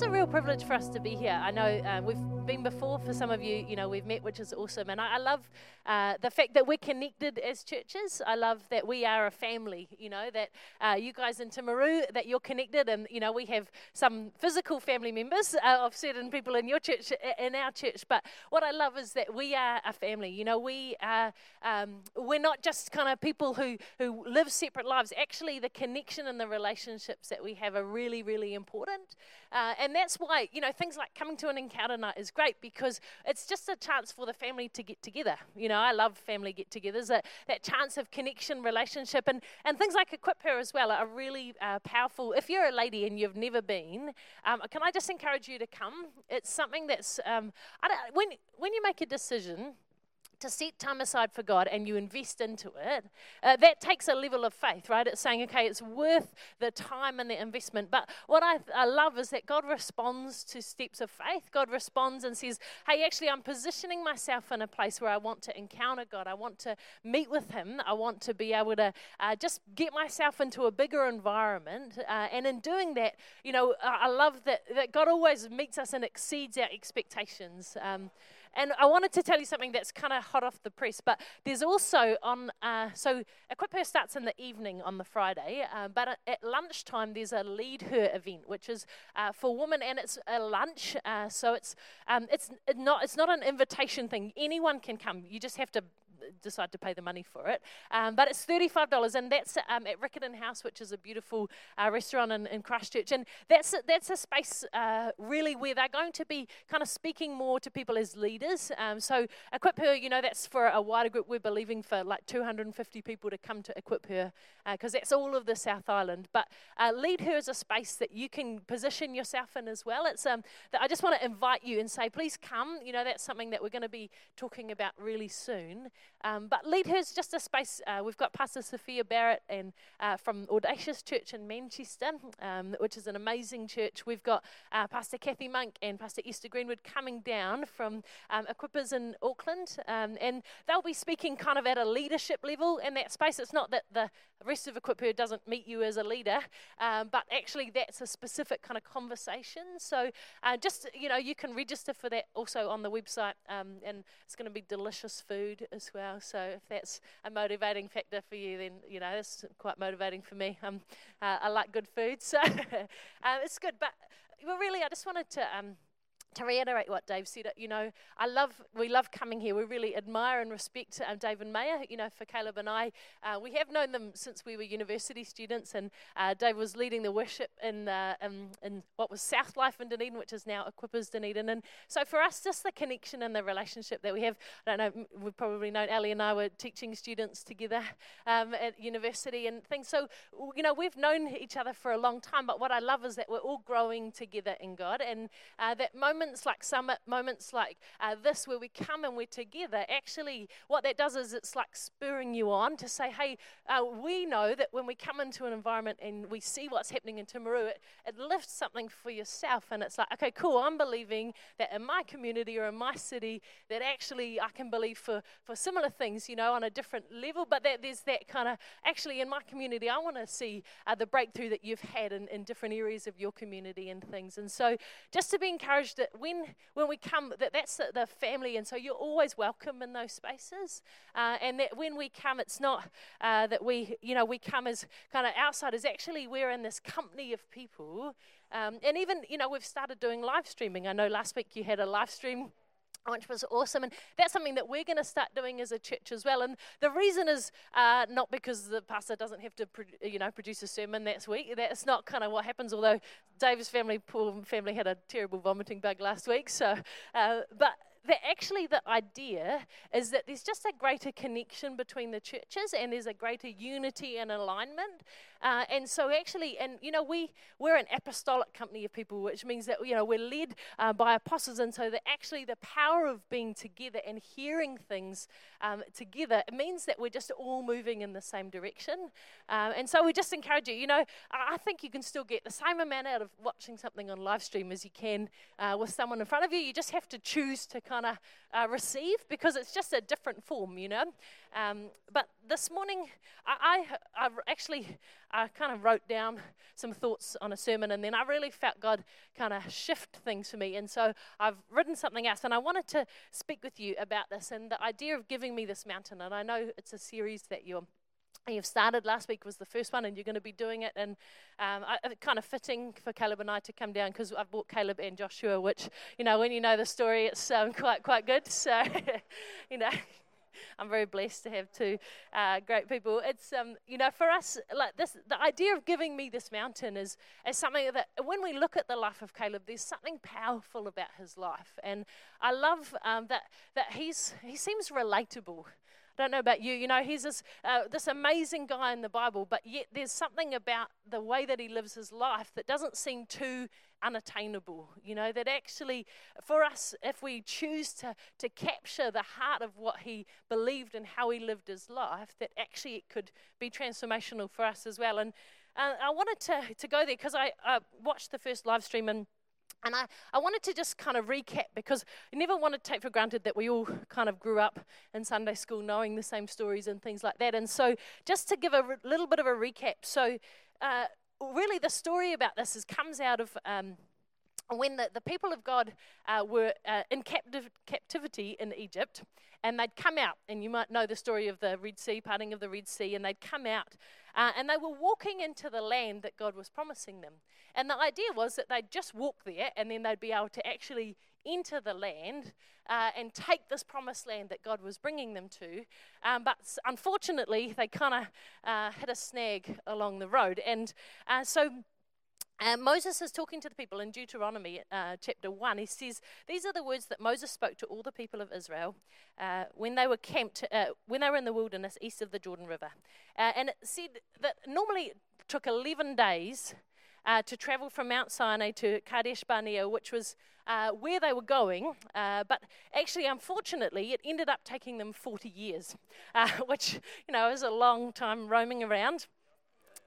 just a real privilege for us to be here. I know uh, we've been before for some of you, you know, we've met, which is awesome. And I, I love uh, the fact that we're connected as churches. I love that we are a family, you know, that uh, you guys in Timaru, that you're connected. And, you know, we have some physical family members uh, of certain people in your church, in our church. But what I love is that we are a family. You know, we are, um, we're not just kind of people who, who live separate lives. Actually, the connection and the relationships that we have are really, really important. Uh, and that's why, you know, things like coming to an encounter night is great because it's just a chance for the family to get together. You know, I love family get togethers, that, that chance of connection, relationship, and, and things like Equip Her as well are really uh, powerful. If you're a lady and you've never been, um, can I just encourage you to come? It's something that's, um, when, when you make a decision, to set time aside for God and you invest into it, uh, that takes a level of faith, right? It's saying, okay, it's worth the time and the investment. But what I, I love is that God responds to steps of faith. God responds and says, hey, actually, I'm positioning myself in a place where I want to encounter God. I want to meet with Him. I want to be able to uh, just get myself into a bigger environment. Uh, and in doing that, you know, I love that, that God always meets us and exceeds our expectations. Um, and I wanted to tell you something that's kind of hot off the press, but there's also on, uh, so Equip Her starts in the evening on the Friday, uh, but at lunchtime there's a Lead Her event, which is uh, for women, and it's a lunch. Uh, so it's, um, it's, not, it's not an invitation thing. Anyone can come. You just have to decide to pay the money for it. Um, but it's $35, and that's um, at Riccarton House, which is a beautiful uh, restaurant in, in, Christchurch. And that's a, that's a space uh, really where they're going to be kind of speaking more to people as leaders. Um, so Equip Her, you know, that's for a wider group. We're believing for like 250 people to come to Equip Her because uh, that's all of the South Island. But uh, Lead Her is a space that you can position yourself in as well. It's um, I just want to invite you and say, please come. You know, that's something that we're going to be talking about really soon. Um, but Lead is just a space. Uh, we've got Pastor Sophia Barrett and uh, from Audacious Church in Manchester, um, which is an amazing church. We've got uh, Pastor Kathy Monk and Pastor Esther Greenwood coming down from um, Equippers in Auckland, um, and they'll be speaking kind of at a leadership level in that space. It's not that the rest of Equip Her doesn't meet you as a leader, um, but actually that's a specific kind of conversation. So uh, just you know, you can register for that also on the website, um, and it's going to be delicious food as well well. So if that's a motivating factor for you, then you know it's quite motivating for me. Um, uh, I like good food, so uh, it's good. But really, I just wanted to. Um, to reiterate what Dave said, you know, I love, we love coming here. We really admire and respect um, Dave and Maya. You know, for Caleb and I, uh, we have known them since we were university students, and uh, Dave was leading the worship in, uh, in, in, what was South Life in Dunedin, which is now Equippers Dunedin. And so for us, just the connection and the relationship that we have, I don't know, we've probably known Ali and I were teaching students together um, at university and things. So, you know, we've known each other for a long time, but what I love is that we're all growing together in God, and uh, that moment moments like summit, moments like uh, this, where we come and we're together, actually, what that does is it's like spurring you on to say, hey, uh, we know that when we come into an environment and we see what's happening in Timaru, it, it lifts something for yourself. And it's like, okay, cool, I'm believing that in my community or in my city, that actually I can believe for, for similar things, you know, on a different level, but that there's that kind of, actually, in my community, I want to see uh, the breakthrough that you've had in, in different areas of your community and things. And so just to be encouraged that when when we come, that that's the, the family, and so you're always welcome in those spaces. Uh, and that when we come, it's not uh, that we, you know, we come as kind of outsiders. Actually, we're in this company of people. Um, and even, you know, we've started doing live streaming. I know last week you had a live stream which was awesome. And that's something that we're going to start doing as a church as well. And the reason is uh, not because the pastor doesn't have to, pro- you know, produce a sermon that week. That's not kind of what happens. Although Dave's family, poor family, had a terrible vomiting bug last week. So, uh, but actually the idea is that there's just a greater connection between the churches and there's a greater unity and alignment. Uh, and so actually, and you know, we, we're an apostolic company of people, which means that, you know, we're led uh, by apostles. And so that actually the power of being together and hearing things um, together, it means that we're just all moving in the same direction. Um, and so we just encourage you, you know, I think you can still get the same amount out of watching something on live stream as you can uh, with someone in front of you. You just have to choose to kind of uh, receive because it's just a different form, you know. Um, but this morning, I, I, I actually I kind of wrote down some thoughts on a sermon, and then I really felt God kind of shift things for me. And so I've written something else, and I wanted to speak with you about this and the idea of giving me this mountain. And I know it's a series that you're you've started last week was the first one and you're going to be doing it and um, I, kind of fitting for caleb and i to come down because i've brought caleb and joshua which you know when you know the story it's um, quite quite good so you know I'm very blessed to have two uh, great people. It's um, you know, for us, like this, the idea of giving me this mountain is is something that when we look at the life of Caleb, there's something powerful about his life, and I love um, that that he's he seems relatable. I don't know about you. You know, he's this, uh, this amazing guy in the Bible, but yet there's something about the way that he lives his life that doesn't seem too unattainable. You know, that actually, for us, if we choose to, to capture the heart of what he believed and how he lived his life, that actually it could be transformational for us as well. And uh, I wanted to, to go there because I uh, watched the first live stream and and I, I wanted to just kind of recap because I never want to take for granted that we all kind of grew up in Sunday school knowing the same stories and things like that. And so, just to give a re- little bit of a recap. So, uh, really, the story about this is comes out of. Um, when the, the people of God uh, were uh, in captiv- captivity in Egypt, and they'd come out, and you might know the story of the Red Sea, parting of the Red Sea, and they'd come out, uh, and they were walking into the land that God was promising them. And the idea was that they'd just walk there and then they'd be able to actually enter the land uh, and take this promised land that God was bringing them to. Um, but unfortunately, they kind of uh, hit a snag along the road. And uh, so uh, Moses is talking to the people in Deuteronomy uh, chapter 1. He says, These are the words that Moses spoke to all the people of Israel uh, when they were camped, uh, when they were in the wilderness east of the Jordan River. Uh, and it said that normally it took 11 days uh, to travel from Mount Sinai to Kadesh Barnea, which was uh, where they were going. Uh, but actually, unfortunately, it ended up taking them 40 years, uh, which, you know, is a long time roaming around.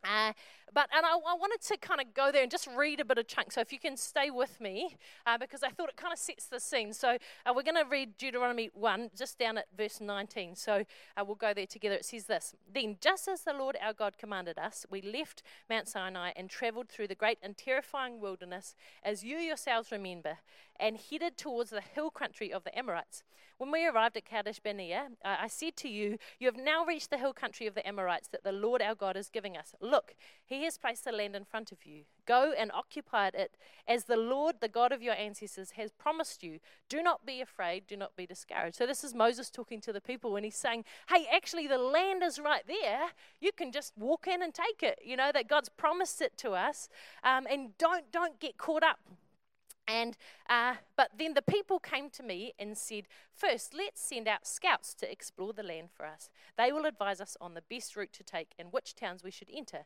Uh, but and I, I, wanted to kind of go there and just read a bit of chunk. So if you can stay with me, uh, because I thought it kind of sets the scene. So uh, we're going to read Deuteronomy one, just down at verse 19. So uh, we'll go there together. It says this: Then, just as the Lord our God commanded us, we left Mount Sinai and travelled through the great and terrifying wilderness, as you yourselves remember, and headed towards the hill country of the Amorites. When we arrived at Kadesh Barnea, I said to you, You have now reached the hill country of the Amorites that the Lord our God is giving us. Look, he has placed the land in front of you. Go and occupy it as the Lord, the God of your ancestors, has promised you. Do not be afraid, do not be discouraged. So, this is Moses talking to the people and he's saying, Hey, actually, the land is right there. You can just walk in and take it. You know, that God's promised it to us. Um, and don't, don't get caught up and uh, but then the people came to me and said, First, let's send out scouts to explore the land for us. They will advise us on the best route to take and which towns we should enter.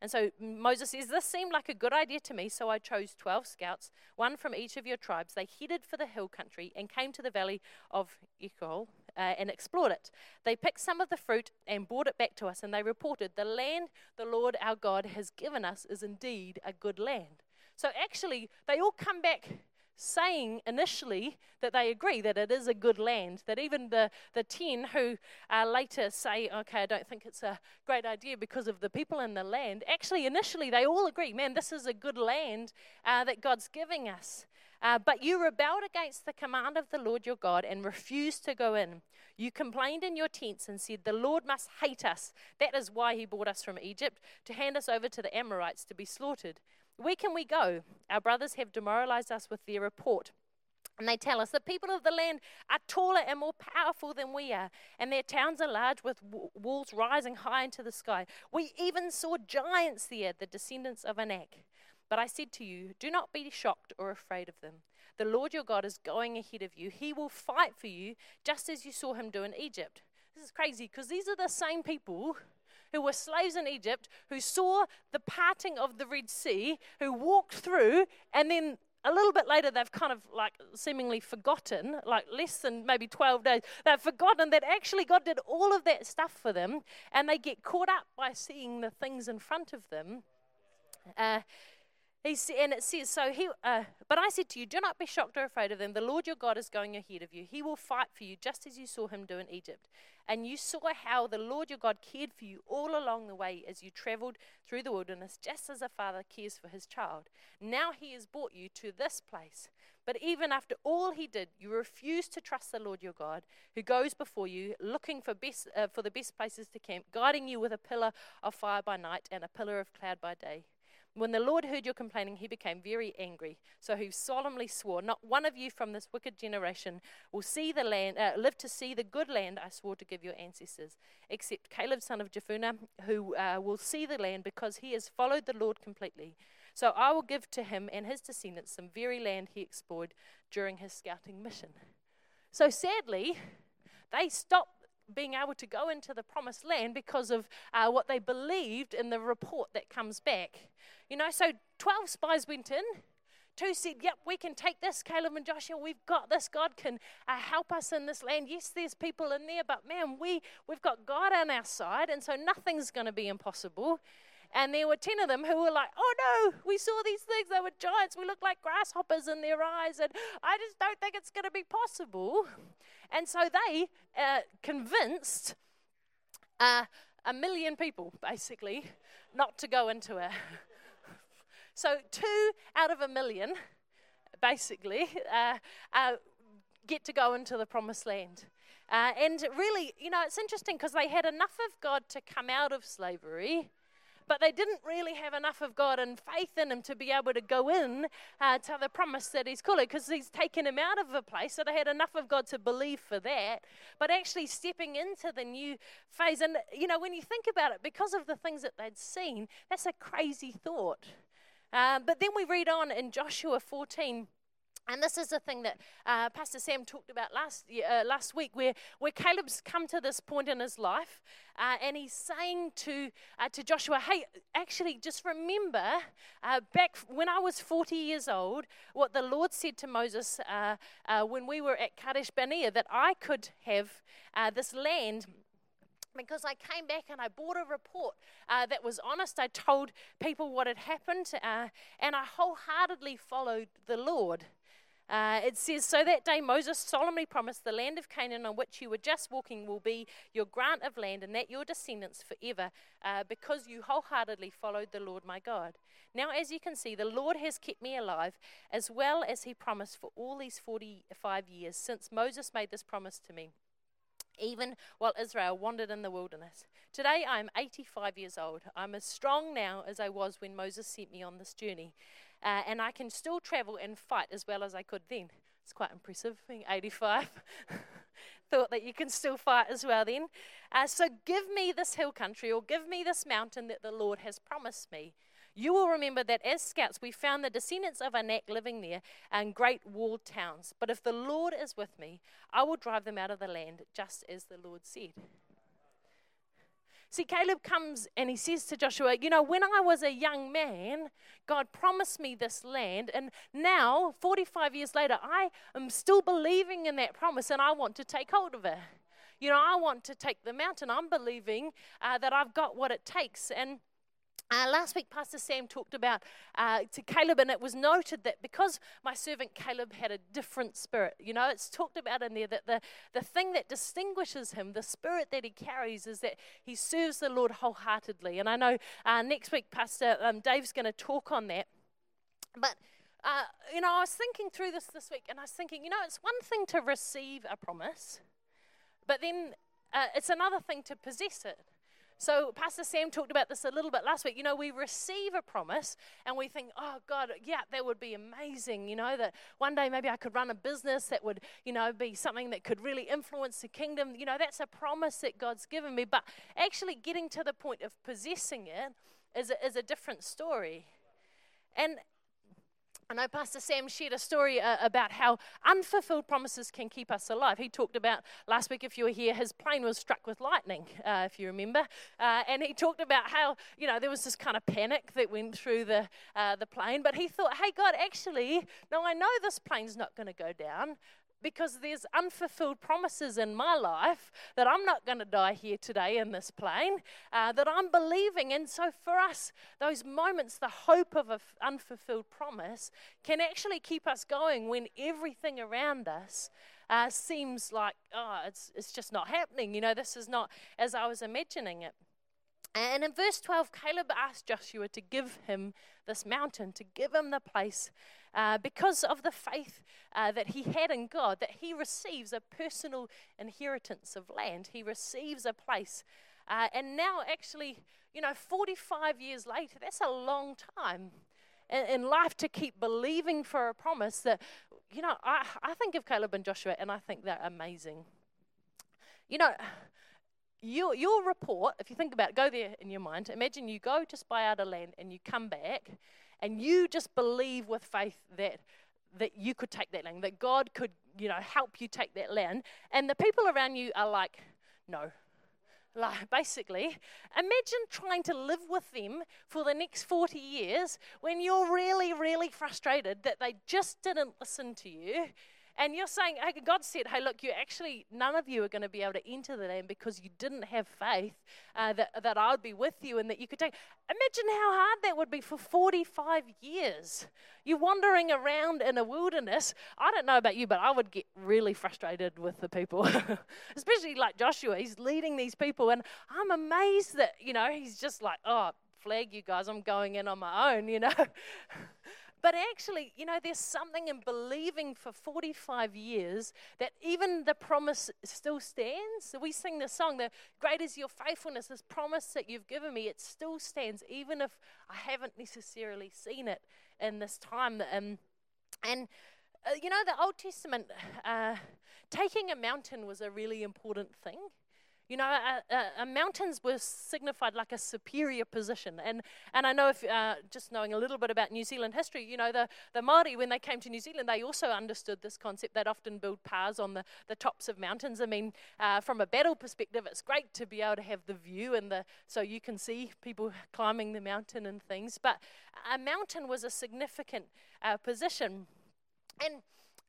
And so Moses says, This seemed like a good idea to me, so I chose 12 scouts, one from each of your tribes. They headed for the hill country and came to the valley of Eshcol uh, and explored it. They picked some of the fruit and brought it back to us, and they reported, The land the Lord our God has given us is indeed a good land. So actually, they all come back saying initially that they agree that it is a good land. That even the, the 10 who uh, later say, okay, I don't think it's a great idea because of the people in the land, actually, initially, they all agree, man, this is a good land uh, that God's giving us. Uh, but you rebelled against the command of the Lord your God and refused to go in. You complained in your tents and said, The Lord must hate us. That is why he brought us from Egypt to hand us over to the Amorites to be slaughtered. Where can we go? Our brothers have demoralized us with their report. And they tell us the people of the land are taller and more powerful than we are, and their towns are large with walls rising high into the sky. We even saw giants there, the descendants of Anak. But I said to you, do not be shocked or afraid of them. The Lord your God is going ahead of you. He will fight for you, just as you saw him do in Egypt. This is crazy because these are the same people who were slaves in Egypt, who saw the parting of the Red Sea, who walked through, and then a little bit later, they've kind of like seemingly forgotten, like less than maybe 12 days, they've forgotten that actually God did all of that stuff for them, and they get caught up by seeing the things in front of them. Uh, And it says, so he, uh, but I said to you, do not be shocked or afraid of them. The Lord your God is going ahead of you. He will fight for you, just as you saw him do in Egypt. And you saw how the Lord your God cared for you all along the way as you traveled through the wilderness, just as a father cares for his child. Now he has brought you to this place. But even after all he did, you refused to trust the Lord your God, who goes before you, looking for, best, uh, for the best places to camp, guiding you with a pillar of fire by night and a pillar of cloud by day. When the Lord heard your complaining, he became very angry. So he solemnly swore, Not one of you from this wicked generation will see the land, uh, live to see the good land I swore to give your ancestors, except Caleb, son of Jephunneh, who uh, will see the land because he has followed the Lord completely. So I will give to him and his descendants some very land he explored during his scouting mission. So sadly, they stopped being able to go into the promised land because of uh, what they believed in the report that comes back. You know, so 12 spies went in. Two said, Yep, we can take this, Caleb and Joshua. We've got this. God can uh, help us in this land. Yes, there's people in there, but man, we, we've got God on our side, and so nothing's going to be impossible. And there were 10 of them who were like, oh no, we saw these things. They were giants. We looked like grasshoppers in their eyes. And I just don't think it's going to be possible. And so they uh, convinced uh, a million people, basically, not to go into it. so two out of a million, basically, uh, uh, get to go into the promised land. Uh, and really, you know, it's interesting because they had enough of God to come out of slavery but they didn't really have enough of God and faith in Him to be able to go in uh, to the promise that He's calling because He's taken Him out of a place. So they had enough of God to believe for that, but actually stepping into the new phase. And, you know, when you think about it, because of the things that they'd seen, that's a crazy thought. Uh, but then we read on in Joshua 14 and this is the thing that uh, Pastor Sam talked about last uh, last week, where, where Caleb's come to this point in his life, uh, and he's saying to uh, to Joshua, "Hey, actually, just remember uh, back when I was 40 years old, what the Lord said to Moses uh, when we were at Kadesh Barnea, that I could have this land." because I came back and I bought a report uh, that was honest. I told people what had happened, uh, and I wholeheartedly followed the Lord. Uh, it says, So that day Moses solemnly promised the land of Canaan on which you were just walking will be your grant of land, and that your descendants forever, uh, because you wholeheartedly followed the Lord my God. Now, as you can see, the Lord has kept me alive, as well as he promised for all these 45 years since Moses made this promise to me even while Israel wandered in the wilderness. Today I am 85 years old. I'm as strong now as I was when Moses sent me on this journey uh, and I can still travel and fight as well as I could then. It's quite impressive, being 85. Thought that you can still fight as well then. Uh, so give me this hill country or give me this mountain that the Lord has promised me. You will remember that as scouts, we found the descendants of Anak living there and great walled towns. But if the Lord is with me, I will drive them out of the land, just as the Lord said. See, Caleb comes and he says to Joshua, You know, when I was a young man, God promised me this land. And now, 45 years later, I am still believing in that promise and I want to take hold of it. You know, I want to take the mountain. I'm believing uh, that I've got what it takes. And uh, last week, Pastor Sam talked about uh, to Caleb, and it was noted that because my servant Caleb had a different spirit, you know, it's talked about in there that the, the thing that distinguishes him, the spirit that he carries, is that he serves the Lord wholeheartedly. And I know uh, next week, Pastor um, Dave's going to talk on that. But, uh, you know, I was thinking through this this week, and I was thinking, you know, it's one thing to receive a promise, but then uh, it's another thing to possess it. So, Pastor Sam talked about this a little bit last week. You know, we receive a promise and we think, oh, God, yeah, that would be amazing. You know, that one day maybe I could run a business that would, you know, be something that could really influence the kingdom. You know, that's a promise that God's given me. But actually getting to the point of possessing it is a, is a different story. And I know Pastor Sam shared a story uh, about how unfulfilled promises can keep us alive. He talked about last week, if you were here, his plane was struck with lightning, uh, if you remember. Uh, and he talked about how, you know, there was this kind of panic that went through the, uh, the plane. But he thought, hey, God, actually, no, I know this plane's not going to go down. Because there's unfulfilled promises in my life that I'm not going to die here today in this plane, uh, that I'm believing. And so for us, those moments, the hope of an unfulfilled promise can actually keep us going when everything around us uh, seems like, oh, it's, it's just not happening. You know, this is not as I was imagining it. And in verse 12, Caleb asked Joshua to give him this mountain, to give him the place, uh, because of the faith uh, that he had in God, that he receives a personal inheritance of land. He receives a place. Uh, and now, actually, you know, 45 years later, that's a long time in, in life to keep believing for a promise that, you know, I, I think of Caleb and Joshua and I think they're amazing. You know, your, your report, if you think about it, go there in your mind. Imagine you go to spy out a land and you come back and you just believe with faith that that you could take that land, that God could, you know, help you take that land. And the people around you are like, no. Like, basically, imagine trying to live with them for the next 40 years when you're really, really frustrated that they just didn't listen to you and you're saying, hey, God said, hey, look, you actually, none of you are going to be able to enter the land because you didn't have faith uh, that, that I would be with you and that you could take. Imagine how hard that would be for 45 years. You're wandering around in a wilderness. I don't know about you, but I would get really frustrated with the people, especially like Joshua. He's leading these people, and I'm amazed that, you know, he's just like, oh, flag you guys, I'm going in on my own, you know. But actually, you know, there's something in believing for 45 years that even the promise still stands. So we sing the song, the great is your faithfulness, this promise that you've given me, it still stands, even if I haven't necessarily seen it in this time. Um, and, uh, you know, the Old Testament, uh, taking a mountain was a really important thing. You know, mountains were signified like a superior position. And, and I know if, uh, just knowing a little bit about New Zealand history, you know, the, the Māori, when they came to New Zealand, they also understood this concept. They'd often build pa's on the, the tops of mountains. I mean, uh, from a battle perspective, it's great to be able to have the view and the, so you can see people climbing the mountain and things. But a mountain was a significant uh, position. And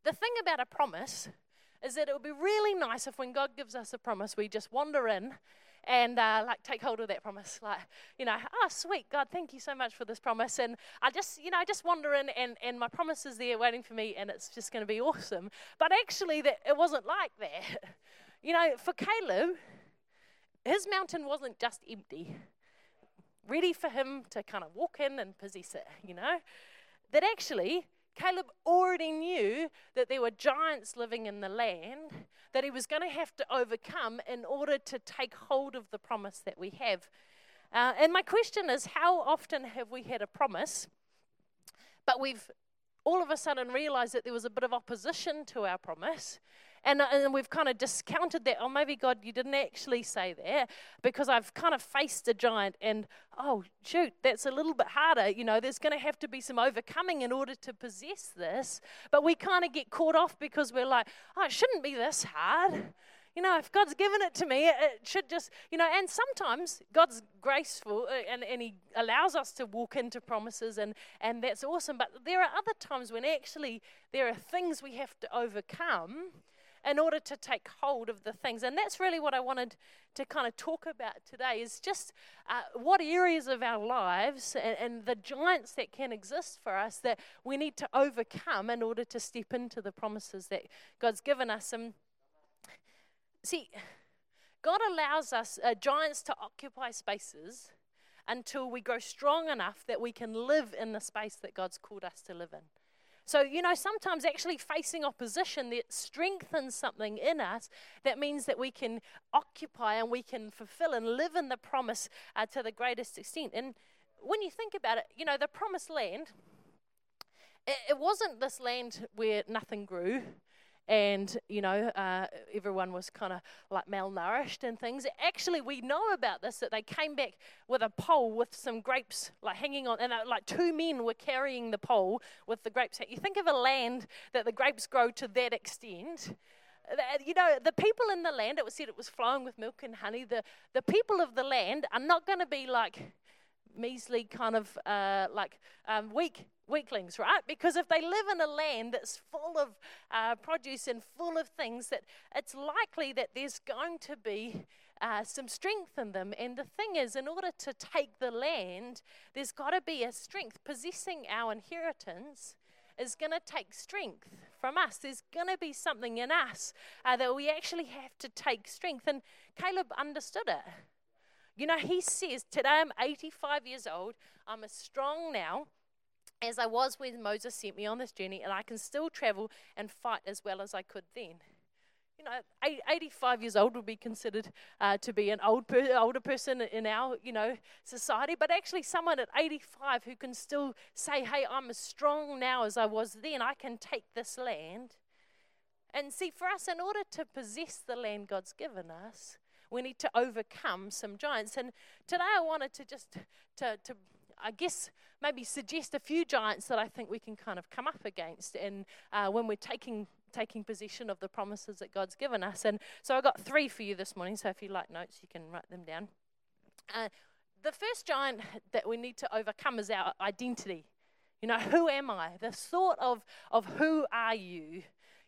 the thing about a promise is that it would be really nice if when God gives us a promise, we just wander in and uh, like take hold of that promise. Like, you know, oh, sweet, God, thank you so much for this promise. And I just, you know, I just wander in and, and my promise is there waiting for me and it's just going to be awesome. But actually, that it wasn't like that. You know, for Caleb, his mountain wasn't just empty, ready for him to kind of walk in and possess it, you know. That actually, Caleb already knew that there were giants living in the land that he was going to have to overcome in order to take hold of the promise that we have. Uh, and my question is how often have we had a promise, but we've all of a sudden realized that there was a bit of opposition to our promise? And, uh, and we've kind of discounted that. Oh, maybe God, you didn't actually say that because I've kind of faced a giant, and oh, shoot, that's a little bit harder. You know, there's going to have to be some overcoming in order to possess this. But we kind of get caught off because we're like, oh, it shouldn't be this hard. You know, if God's given it to me, it should just, you know, and sometimes God's graceful uh, and, and He allows us to walk into promises, and, and that's awesome. But there are other times when actually there are things we have to overcome in order to take hold of the things. And that's really what I wanted to kind of talk about today is just uh, what areas of our lives and, and, the giants that can exist for us that we need to overcome in order to step into the promises that God's given us. And see, God allows us uh, giants to occupy spaces until we grow strong enough that we can live in the space that God's called us to live in. So, you know, sometimes actually facing opposition that strengthens something in us that means that we can occupy and we can fulfill and live in the promise uh, to the greatest extent. And when you think about it, you know, the promised land, it, it wasn't this land where nothing grew and you know uh, everyone was kind of like malnourished and things. Actually we know about this that they came back with a pole with some grapes like hanging on and uh, like two men were carrying the pole with the grapes. You think of a land that the grapes grow to that extent. You know the people in the land it was said it was flowing with milk and honey. The, the people of the land are not going to be like measly kind of uh, like um, weak weaklings, right? Because if they live in a land that's full of uh, produce and full of things, that it's likely that there's going to be uh, some strength in them. And the thing is, in order to take the land, there's got to be a strength. Possessing our inheritance is going to take strength from us. There's going to be something in us uh, that we actually have to take strength. And Caleb understood it. You know, he says, Today I'm 85 years old. I'm as strong now as I was when Moses sent me on this journey, and I can still travel and fight as well as I could then. You know, 85 years old would be considered uh, to be an old per- older person in our, you know, society, but actually someone at 85 who can still say, hey, I'm as strong now as I was then. I can take this land. And see, for us, in order to possess the land God's given us, we need to overcome some giants. And today I wanted to just, to, to I guess, maybe suggest a few giants that I think we can kind of come up against and uh, when we're taking taking possession of the promises that God's given us. And so I got three for you this morning. So if you like notes, you can write them down. Uh, the first giant that we need to overcome is our identity. You know, who am I? The thought of, of who are you?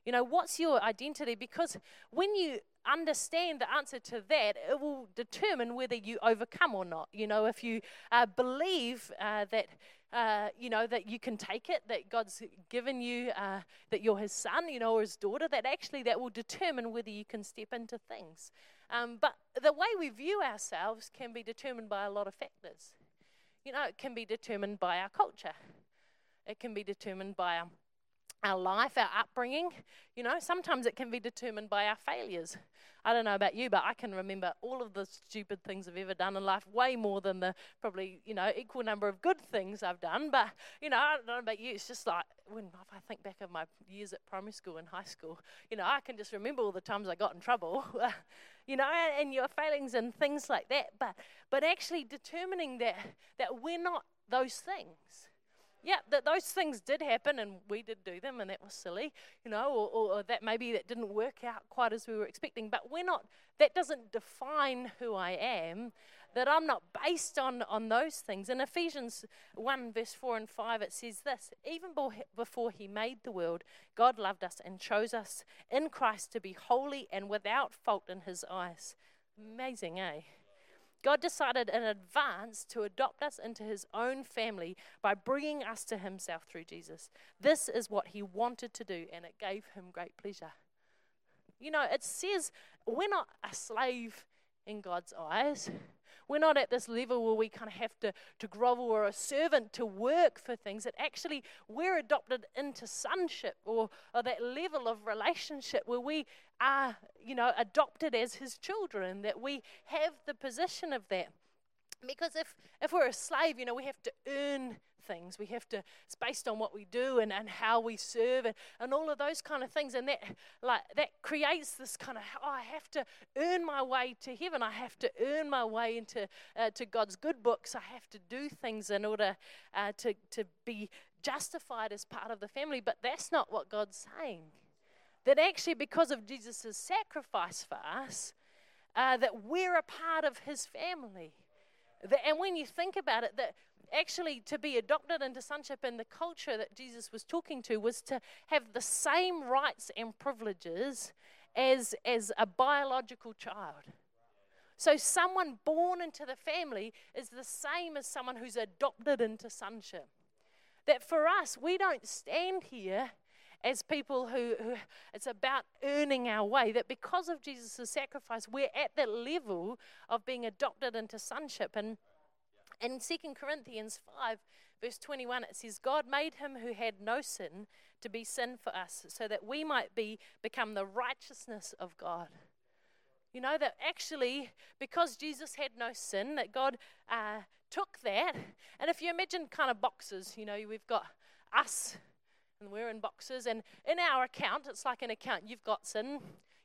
You know, what's your identity? Because when you understand the answer to that, it will determine whether you overcome or not. You know, if you uh, believe uh, that. Uh, you know, that you can take it, that God's given you, uh, that you're his son, you know, or his daughter, that actually that will determine whether you can step into things. Um, but the way we view ourselves can be determined by a lot of factors. You know, it can be determined by our culture, it can be determined by our our life, our upbringing. You know, sometimes it can be determined by our failures. I don't know about you, but I can remember all of the stupid things I've ever done in life, way more than the probably, you know, equal number of good things I've done. But, you know, I don't know about you, it's just like when I think back of my years at primary school and high school, you know, I can just remember all the times I got in trouble. you know, and your failings and things like that. But but actually determining that that we're not those things yeah, that those things did happen and we did do them and that was silly, you know, or, or, or, that maybe that didn't work out quite as we were expecting. But we're not, that doesn't define who I am, that I'm not based on, on those things. In Ephesians 1, verse 4 and 5, it says this Even before he made the world, God loved us and chose us in Christ to be holy and without fault in his eyes. Amazing, eh? God decided in advance to adopt us into his own family by bringing us to himself through Jesus. This is what he wanted to do, and it gave him great pleasure. You know, it says we're not a slave in God's eyes. We're not at this level where we kind of have to, to grovel or a servant to work for things. That actually we're adopted into sonship or, or that level of relationship where we are, you know, adopted as his children, that we have the position of that. Because if, if we're a slave, you know, we have to earn things. We have to, it's based on what we do and, and how we serve and, and all of those kind of things. And that, like, that creates this kind of, oh, I have to earn my way to heaven. I have to earn my way into uh, to God's good books. I have to do things in order uh, to, to be justified as part of the family. But that's not what God's saying. That actually, because of Jesus' sacrifice for us, uh, that we're a part of his family. That, and when you think about it, that actually to be adopted into sonship in the culture that Jesus was talking to was to have the same rights and privileges as, as a biological child. So, someone born into the family is the same as someone who's adopted into sonship. That for us, we don't stand here as people who, who, it's about earning our way, that because of Jesus' sacrifice, we're at that level of being adopted into sonship. And in 2 Corinthians 5, verse 21, it says, God made him who had no sin to be sin for us, so that we might be become the righteousness of God. You know, that actually, because Jesus had no sin, that God uh, took that. And if you imagine kind of boxes, you know, we've got us, and we're in boxes, and in our account, it's like an account. You've got sin,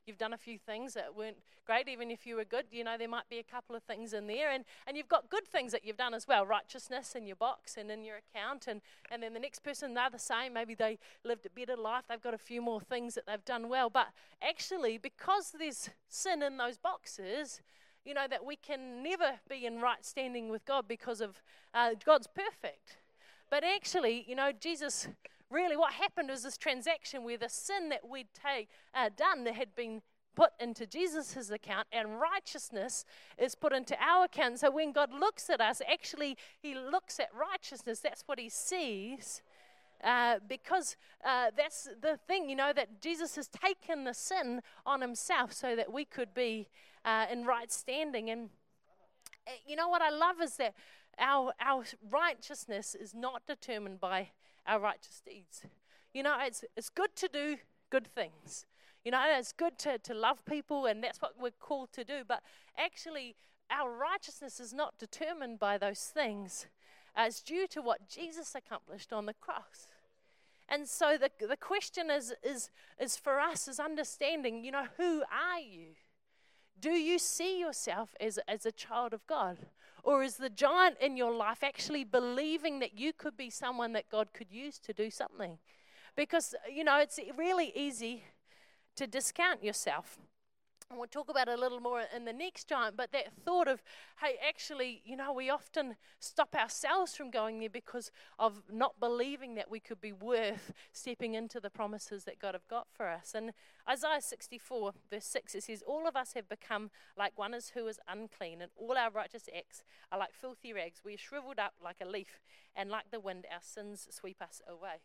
you've done a few things that weren't great, even if you were good. You know, there might be a couple of things in there. And, and you've got good things that you've done as well righteousness in your box and in your account. And, and then the next person, they're the same. Maybe they lived a better life, they've got a few more things that they've done well. But actually, because there's sin in those boxes, you know, that we can never be in right standing with God because of uh, God's perfect. But actually, you know, Jesus really, what happened was this transaction where the sin that we'd take, uh, done that had been put into Jesus' account, and righteousness is put into our account. So when God looks at us, actually, He looks at righteousness. That's what He sees. Uh, because uh, that's the thing, you know, that Jesus has taken the sin on himself so that we could be uh, in right standing. And uh, you know what I love is that our, our righteousness is not determined by our righteous deeds. You know, it's, it's good to do good things. You know, it's good to, to love people, and that's what we're called to do. But actually, our righteousness is not determined by those things. Uh, it's due to what Jesus accomplished on the cross. And so the, the question is, is, is for us is understanding, you know, who are you? Do you see yourself as, as a child of God? Or is the giant in your life actually believing that you could be someone that God could use to do something? Because, you know, it's really easy to discount yourself. And we'll talk about it a little more in the next giant, but that thought of, hey, actually, you know, we often stop ourselves from going there because of not believing that we could be worth stepping into the promises that God have got for us. And Isaiah 64, verse 6, it says, All of us have become like one as who is unclean, and all our righteous acts are like filthy rags. We are shriveled up like a leaf, and like the wind, our sins sweep us away.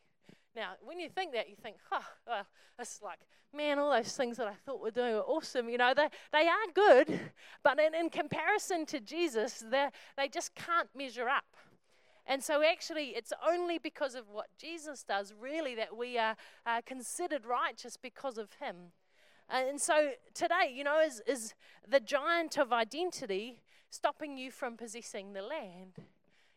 Now, when you think that, you think, huh, well, it's like, man, all those things that I thought were doing were awesome. You know, they, they are good, but in, in comparison to Jesus, they just can't measure up. And so, actually, it's only because of what Jesus does, really, that we are uh, considered righteous because of him. And so, today, you know, is, is the giant of identity stopping you from possessing the land?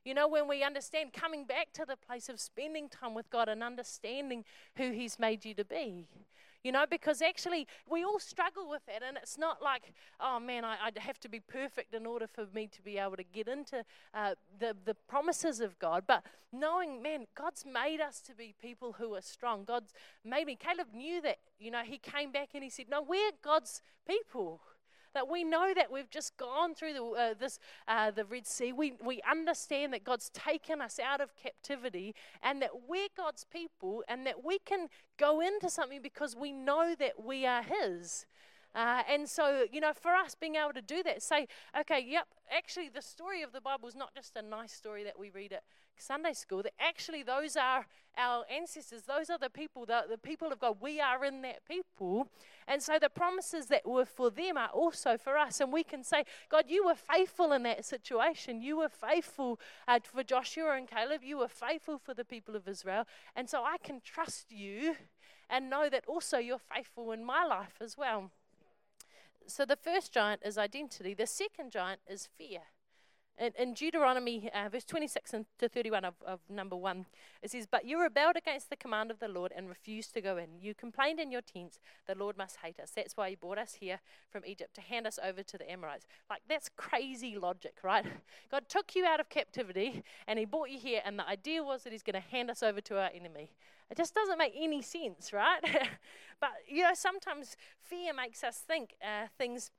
You know, when we understand coming back to the place of spending time with God and understanding who He's made you to be. You know, because actually we all struggle with that, and it's not like, oh man, I, I have to be perfect in order for me to be able to get into uh, the, the promises of God. But knowing, man, God's made us to be people who are strong. God's made me. Caleb knew that, you know, he came back and he said, no, we're God's people that we know that we've just gone through the, uh, this, uh, the Red Sea. We, we understand that God's taken us out of captivity and that we're God's people and that we can go into something because we know that we are His. Uh, and so, you know, for us being able to do that, say, okay, yep, actually, the story of the Bible is not just a nice story that we read at Sunday school, that actually those are our ancestors. Those are the people, the, the people of God. We are in that people. And so the promises that were for them are also for us. And we can say, God, you were faithful in that situation. You were faithful uh, for Joshua and Caleb. You were faithful for the people of Israel. And so I can trust you and know that also you're faithful in my life as well so the first giant is identity. The second giant is fear. In, in Deuteronomy, uh, verse 26 to 31 of, of number 1, it says, But you rebelled against the command of the Lord and refused to go in. You complained in your tents, the Lord must hate us. That's why he brought us here from Egypt to hand us over to the Amorites. Like, that's crazy logic, right? God took you out of captivity and he brought you here, and the idea was that he's going to hand us over to our enemy. It just doesn't make any sense, right? but, you know, sometimes fear makes us think uh, things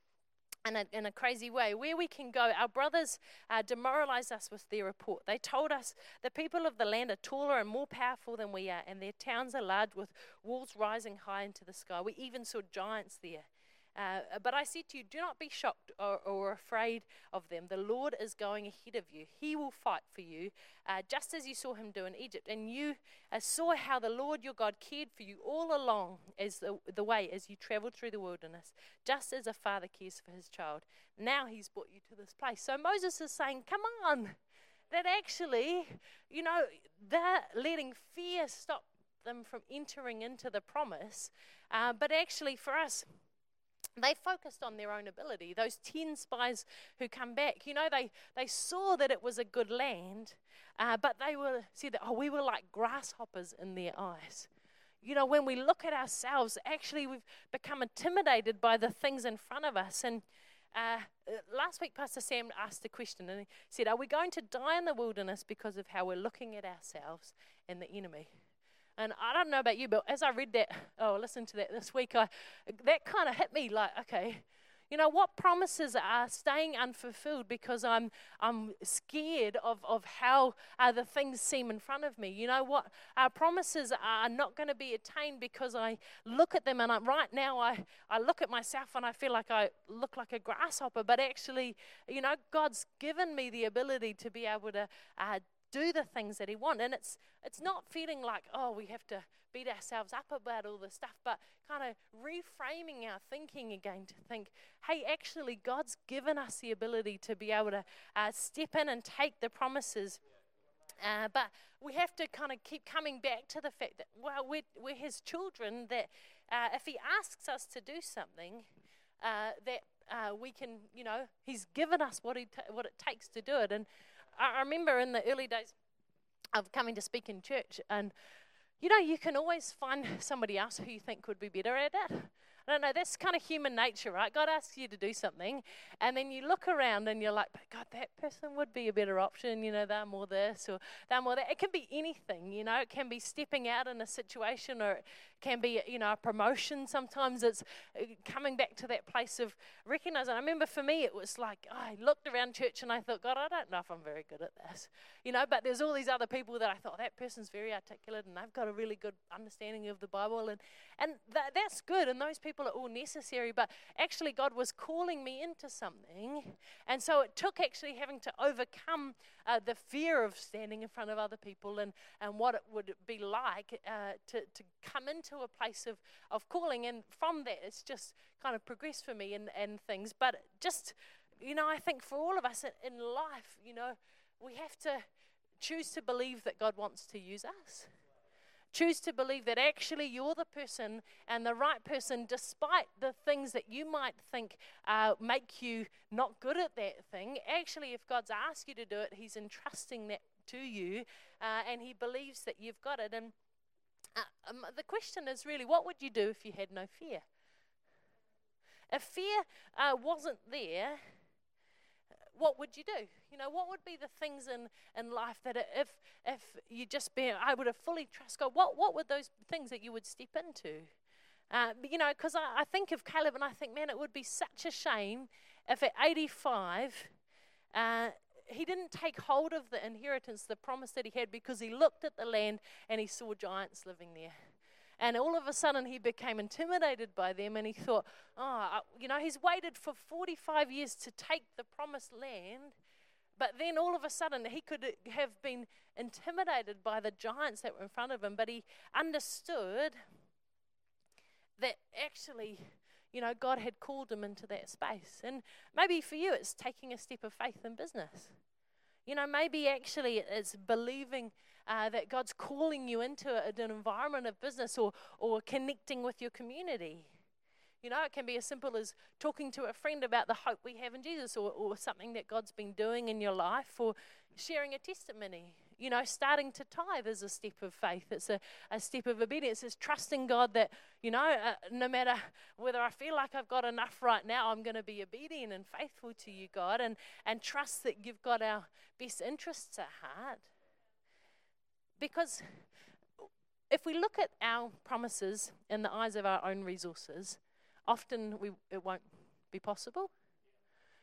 in a, in a crazy way. Where we can go, our brothers uh, demoralized us with their report. They told us the people of the land are taller and more powerful than we are, and their towns are large with walls rising high into the sky. We even saw giants there. Uh, but I said to you, do not be shocked or, or, afraid of them. The Lord is going ahead of you. He will fight for you, uh, just as you saw him do in Egypt. And you uh, saw how the Lord your God cared for you all along as the, the way as you traveled through the wilderness, just as a father cares for his child. Now he's brought you to this place. So Moses is saying, come on. That actually, you know, they're letting fear stop them from entering into the promise. Uh, but actually, for us, they focused on their own ability. Those 10 spies who come back, you know, they, they saw that it was a good land, uh, but they were said that, oh, we were like grasshoppers in their eyes. You know, when we look at ourselves, actually we've become intimidated by the things in front of us. And uh, last week, Pastor Sam asked a question and he said, Are we going to die in the wilderness because of how we're looking at ourselves and the enemy? And I don't know about you, but as I read that, oh, listen to that this week, I, that kind of hit me like, okay, You know, what promises are staying unfulfilled because I'm, I'm scared of, of how uh, the things seem in front of me? You know, what uh, promises are not going to be attained because I look at them and I, right now I, I look at myself and I feel like I look like a grasshopper, but actually, you know, God's given me the ability to be able to uh, do the things that He wants. And it's, it's not feeling like, oh, we have to beat ourselves up about all this stuff, but kind of reframing our thinking again to think, hey, actually, God's given us the ability to be able to uh, step in and take the promises. Uh, but we have to kind of keep coming back to the fact that, well, we're, we're His children, that uh, if He asks us to do something, uh, that uh, we can, you know, He's given us what, he what it takes to do it. And I remember in the early days of coming to speak in church, and you know, you can always find somebody else who you think would be better at it. I don't know, that's kind of human nature, right? God asks you to do something, and then you look around and you're like, but God, that person would be a better option. You know, they're more this or they're more that. It can be anything, you know, it can be stepping out in a situation or it can be, you know, a promotion. Sometimes it's uh, coming back to that place of recognizing. I remember for me, it was like, oh, I looked around church and I thought, God, I don't know if I'm very good at this, you know, but there's all these other people that I thought, that person's very articulate and they've got a really good understanding of the Bible. And, and that, that's good. And those people are all necessary. But actually, God was calling me into something. And so it took actually having to overcome uh, the fear of standing in front of other people and, and what it would be like uh, to, to come into a place of, of calling. And from that, it's just kind of progressed for me and, and things. But just, you know, I think for all of us in, in life, you know, we have to choose to believe that God wants to use us. Choose to believe that actually you're the person and the right person, despite the things that you might think uh, make you not good at that thing. Actually, if God's asked you to do it, He's entrusting that to you uh, and He believes that you've got it. And uh, um, the question is really, what would you do if you had no fear? If fear uh, wasn't there, what would you do? You know, what would be the things in, in life that if if you just be I would have fully trust God, what what would those things that you would step into? Uh, you know, because I, I think of Caleb and I think, man, it would be such a shame if at 85 uh, he didn't take hold of the inheritance, the promise that he had, because he looked at the land and he saw giants living there. And all of a sudden, he became intimidated by them and he thought, oh, you know, he's waited for 45 years to take the promised land. But then all of a sudden, he could have been intimidated by the giants that were in front of him. But he understood that actually, you know, God had called him into that space. And maybe for you, it's taking a step of faith in business. You know, maybe actually it's believing uh, that God's calling you into an environment of business or, or connecting with your community. You know, it can be as simple as talking to a friend about the hope we have in Jesus or, or something that God's been doing in your life or sharing a testimony. You know, starting to tithe is a step of faith. It's a, a step of obedience. It's trusting God that, you know, uh, no matter whether I feel like I've got enough right now, I'm going to be obedient and faithful to you, God, and, and trust that you've got our best interests at heart. Because if we look at our promises in the eyes of our own resources, often we, it won't be possible.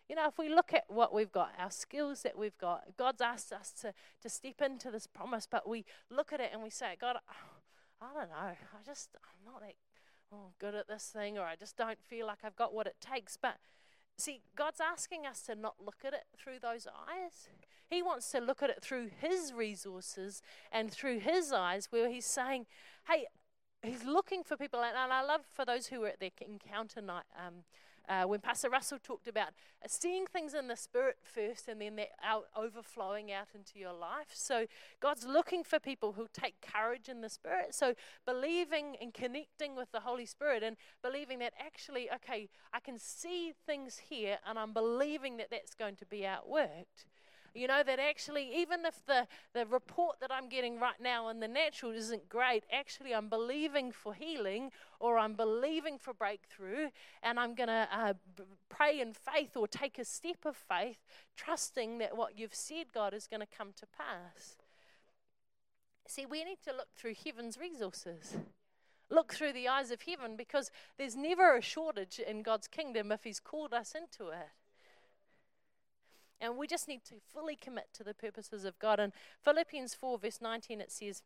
You know, if we look at what we've got, our skills that we've got, God's asked us to, to step into this promise, but we look at it and we say, God, I don't know, I just, I'm not that oh, good at this thing, or I just don't feel like I've got what it takes. But see, God's asking us to not look at it through those eyes. He wants to look at it through His resources and through His eyes, where He's saying, hey, He's looking for people. And I love for those who were at their encounter night. Um, uh, when Pastor Russell talked about seeing things in the spirit first and then that out, overflowing out into your life. So God's looking for people who take courage in the spirit. So believing and connecting with the Holy Spirit and believing that actually, okay, I can see things here and I'm believing that that's going to be outworked. You know, that actually, even if the, the report that I'm getting right now in the natural isn't great, actually, I'm believing for healing or I'm believing for breakthrough and I'm going to uh, b- pray in faith or take a step of faith, trusting that what you've said, God, is going to come to pass. See, we need to look through heaven's resources. look through the eyes of heaven because there's never a shortage in God's kingdom if He's called us into it. And we just need to fully commit to the purposes of God. And Philippians 4, verse 19, it says,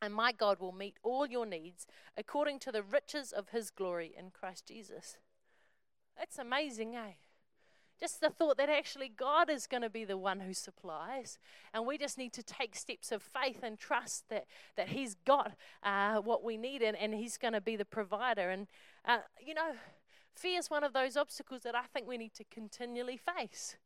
And my God will meet all your needs according to the riches of his glory in Christ Jesus. That's amazing, eh? Just the thought that actually God is going to be the one who supplies, and we just need to take steps of faith and trust that, that He's got uh, what we need and, and He's going to be the provider. And, uh, you know, fear is one of those obstacles that I think we need to continually face.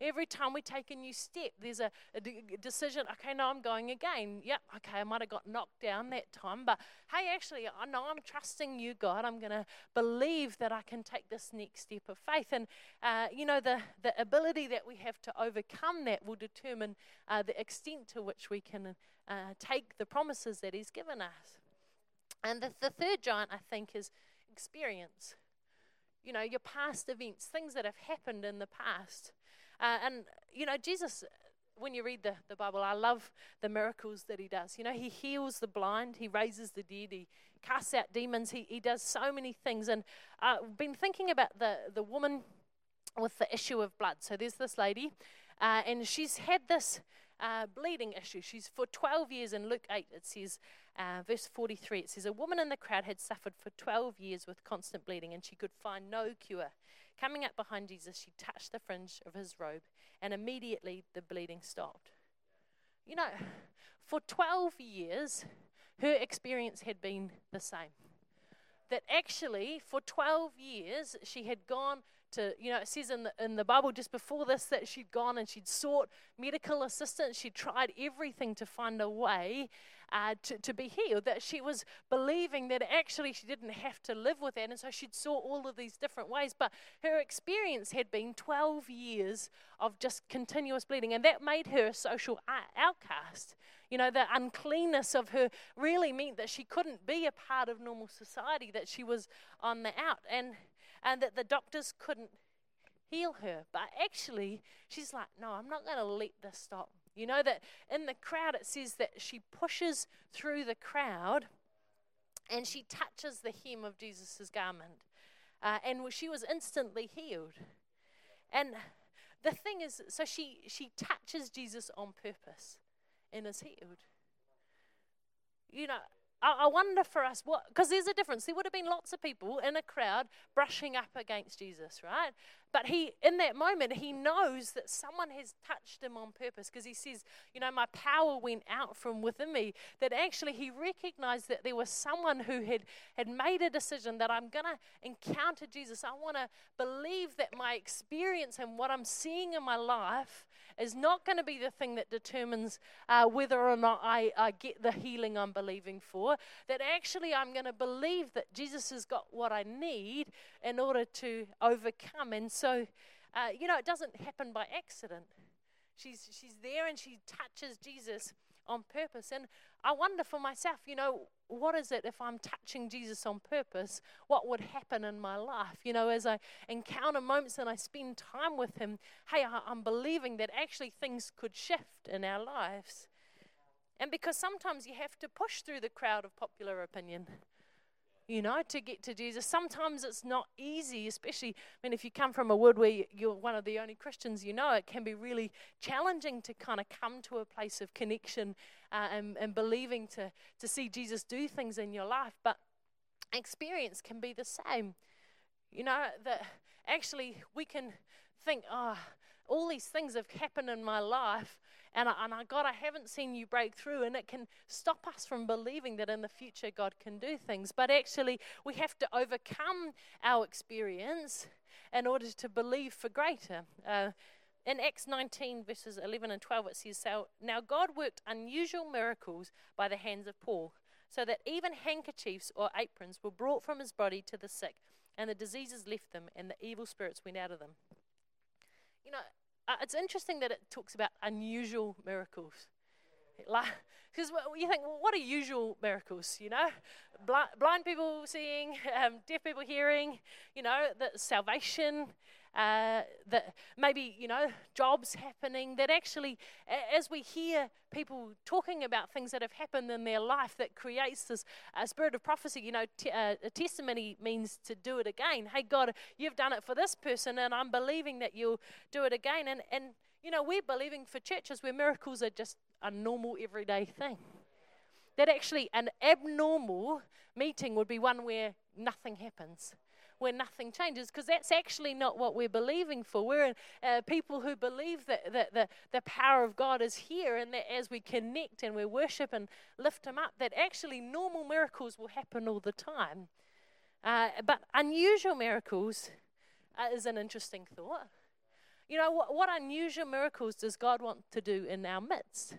Every time we take a new step, there's a, a decision. Okay, no, I'm going again. Yep, okay, I might have got knocked down that time, but hey, actually, I know I'm trusting you, God. I'm going to believe that I can take this next step of faith. And, uh, you know, the, the ability that we have to overcome that will determine uh, the extent to which we can uh, take the promises that He's given us. And the, the third giant, I think, is experience. You know, your past events, things that have happened in the past. Uh, and, you know, Jesus, when you read the, the Bible, I love the miracles that he does. You know, he heals the blind, he raises the dead, he casts out demons, he, he does so many things. And I've uh, been thinking about the, the woman with the issue of blood. So there's this lady, uh, and she's had this uh, bleeding issue. She's for 12 years in Luke 8, it says, uh, verse 43, it says, A woman in the crowd had suffered for 12 years with constant bleeding, and she could find no cure. Coming up behind Jesus, she touched the fringe of his robe, and immediately the bleeding stopped. You know, for 12 years, her experience had been the same. That actually, for 12 years, she had gone to, you know, it says in the, in the Bible just before this that she'd gone and she'd sought medical assistance. She'd tried everything to find a way uh, to, to be healed, that she was believing that actually she didn't have to live with that. And so she'd saw all of these different ways. But her experience had been 12 years of just continuous bleeding, and that made her a social outcast. You know, the uncleanness of her really meant that she couldn't be a part of normal society, that she was on the out, and, and that the doctors couldn't heal her. But actually, she's like, no, I'm not going to let this stop you know that in the crowd it says that she pushes through the crowd and she touches the hem of Jesus' garment. Uh, and she was instantly healed. And the thing is, so she, she touches Jesus on purpose and is healed. You know, I, wonder for us what, because there's a difference. There would have been lots of people in a crowd brushing up against Jesus, right? But he, in that moment, he knows that someone has touched him on purpose because he says, You know, my power went out from within me. That actually he recognized that there was someone who had, had made a decision that I'm going to encounter Jesus. I want to believe that my experience and what I'm seeing in my life is not going to be the thing that determines uh, whether or not I, I get the healing I'm believing for. That actually I'm going to believe that Jesus has got what I need in order to overcome. And so, uh, you know, it doesn't happen by accident. She's, she's there and she touches Jesus on purpose. And I wonder for myself, you know, what is it if I'm touching Jesus on purpose? What would happen in my life? You know, as I encounter moments and I spend time with Him, hey, I'm believing that actually things could shift in our lives. And because sometimes you have to push through the crowd of popular opinion you know, to get to Jesus. Sometimes it's not easy, especially I mean, if you come from a wood where you're one of the only Christians you know, it can be really challenging to kind of come to a place of connection uh, and, and believing to, to see Jesus do things in your life. But experience can be the same. You know, that actually we can think, oh, all these things have happened in my life, and, I, and I, God, I haven't seen you break through. And it can stop us from believing that in the future God can do things. But actually, we have to overcome our experience in order to believe for greater. Uh, in Acts 19, verses 11 and 12, it says, so, Now God worked unusual miracles by the hands of Paul, so that even handkerchiefs or aprons were brought from his body to the sick, and the diseases left them, and the evil spirits went out of them. You know, it's interesting that it talks about unusual miracles. Because you think, well, what are usual miracles? You know, blind, blind people seeing, um, deaf people hearing, you know, the salvation. Uh, that maybe, you know, jobs happening, that actually, as we hear people talking about things that have happened in their life, that creates this uh, spirit of prophecy. You know, t- uh, a testimony means to do it again. Hey, God, you've done it for this person, and I'm believing that you'll do it again. And, and you know, we're believing for churches where miracles are just a normal, everyday thing. That actually, an abnormal meeting would be one where nothing happens where nothing changes because that's actually not what we're believing for. We're uh, people who believe that, that the, the power of God is here and that as we connect and we worship and lift Him up, that actually normal miracles will happen all the time. Uh, but unusual miracles uh, is an interesting thought. You know, what, what unusual miracles does God want to do in our midst?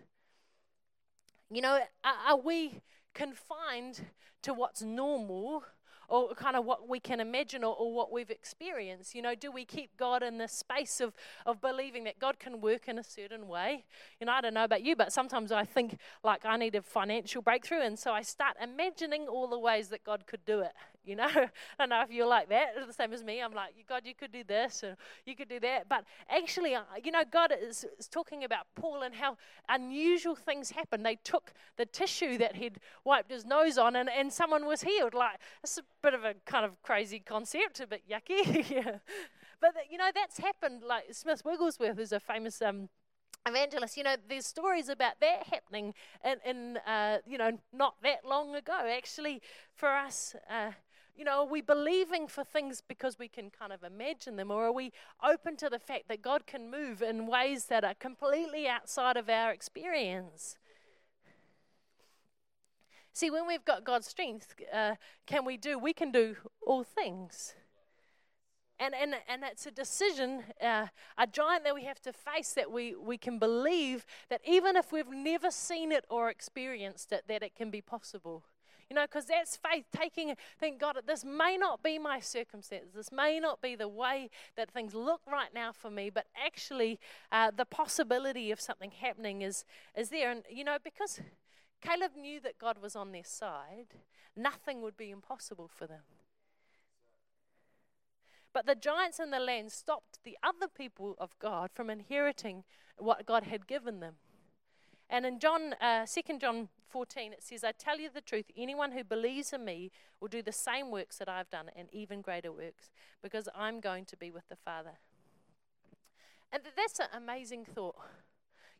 You know, are, are we confined to what's normal or kind of what we can imagine or, or, what we've experienced. You know, do we keep God in the space of, of believing that God can work in a certain way? You know, I don't know about you, but sometimes I think like I need a financial breakthrough, and so I start imagining all the ways that God could do it. You know, I don't know if you're like that, the same as me. I'm like, God, you could do this and you could do that. But actually, uh, you know, God is, is talking about Paul and how unusual things happen. They took the tissue that he'd wiped his nose on and, and someone was healed. Like, it's a bit of a kind of crazy concept, a bit yucky. yeah. But, you know, that's happened. Like, Smith Wigglesworth is a famous. Um, evangelist. You know, there's stories about that happening in, in uh, you know, not that long ago. Actually, for us, uh, you know, are we believing for things because we can kind of imagine them, or are we open to the fact that God can move in ways that are completely outside of our experience? See, when we've got God's strength, uh, can we do? We can do all things. And, and, and it's a decision, uh, a giant that we have to face that we, we can believe that even if we've never seen it or experienced it, that it can be possible. You know, because that's faith taking, thank God, this may not be my circumstances. This may not be the way that things look right now for me, but actually uh, the possibility of something happening is, is there. And, you know, because Caleb knew that God was on their side, nothing would be impossible for them. But the giants in the land stopped the other people of God from inheriting what God had given them. And in John, uh, 2 John 14, it says, I tell you the truth, anyone who believes in me will do the same works that I've done and even greater works, because I'm going to be with the Father. And that's an amazing thought.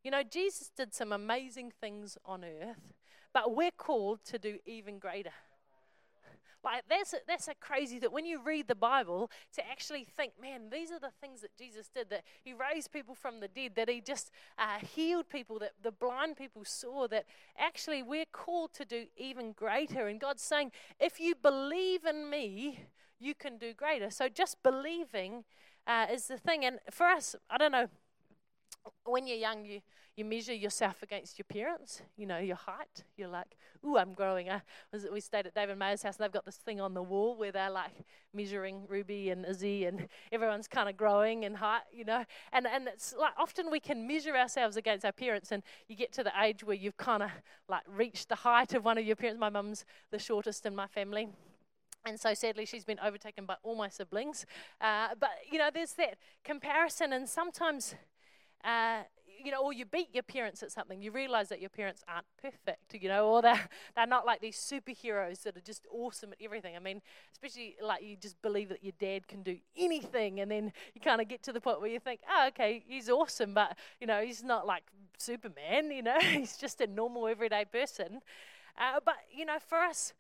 You know, Jesus did some amazing things on earth, but we're called to do even greater. That's that's a crazy that when you read the Bible to actually think, man, these are the things that Jesus did. That He raised people from the dead. That He just uh, healed people. That the blind people saw. That actually we're called to do even greater. And God's saying, if you believe in Me, you can do greater. So just believing uh, is the thing. And for us, I don't know. When you're young, you you measure yourself against your parents, you know, your height. You're like, ooh, I'm growing. Uh, we stayed at David Mayer's house and they've got this thing on the wall where they're like measuring Ruby and Izzy and everyone's kind of growing in height, you know. And, and it's like often we can measure ourselves against our parents and you get to the age where you've kind of like reached the height of one of your parents. My mum's the shortest in my family. And so sadly, she's been overtaken by all my siblings. Uh, but, you know, there's that comparison, and sometimes uh, you know, or you beat your parents at something, you realize that your parents aren't perfect, you know, or they're, they're not like these superheroes that are just awesome at everything. I mean, especially like you just believe that your dad can do anything, and then you kind of get to the point where you think, oh, okay, he's awesome, but, you know, he's not like Superman, you know, he's just a normal everyday person. Uh, but, you know, for us,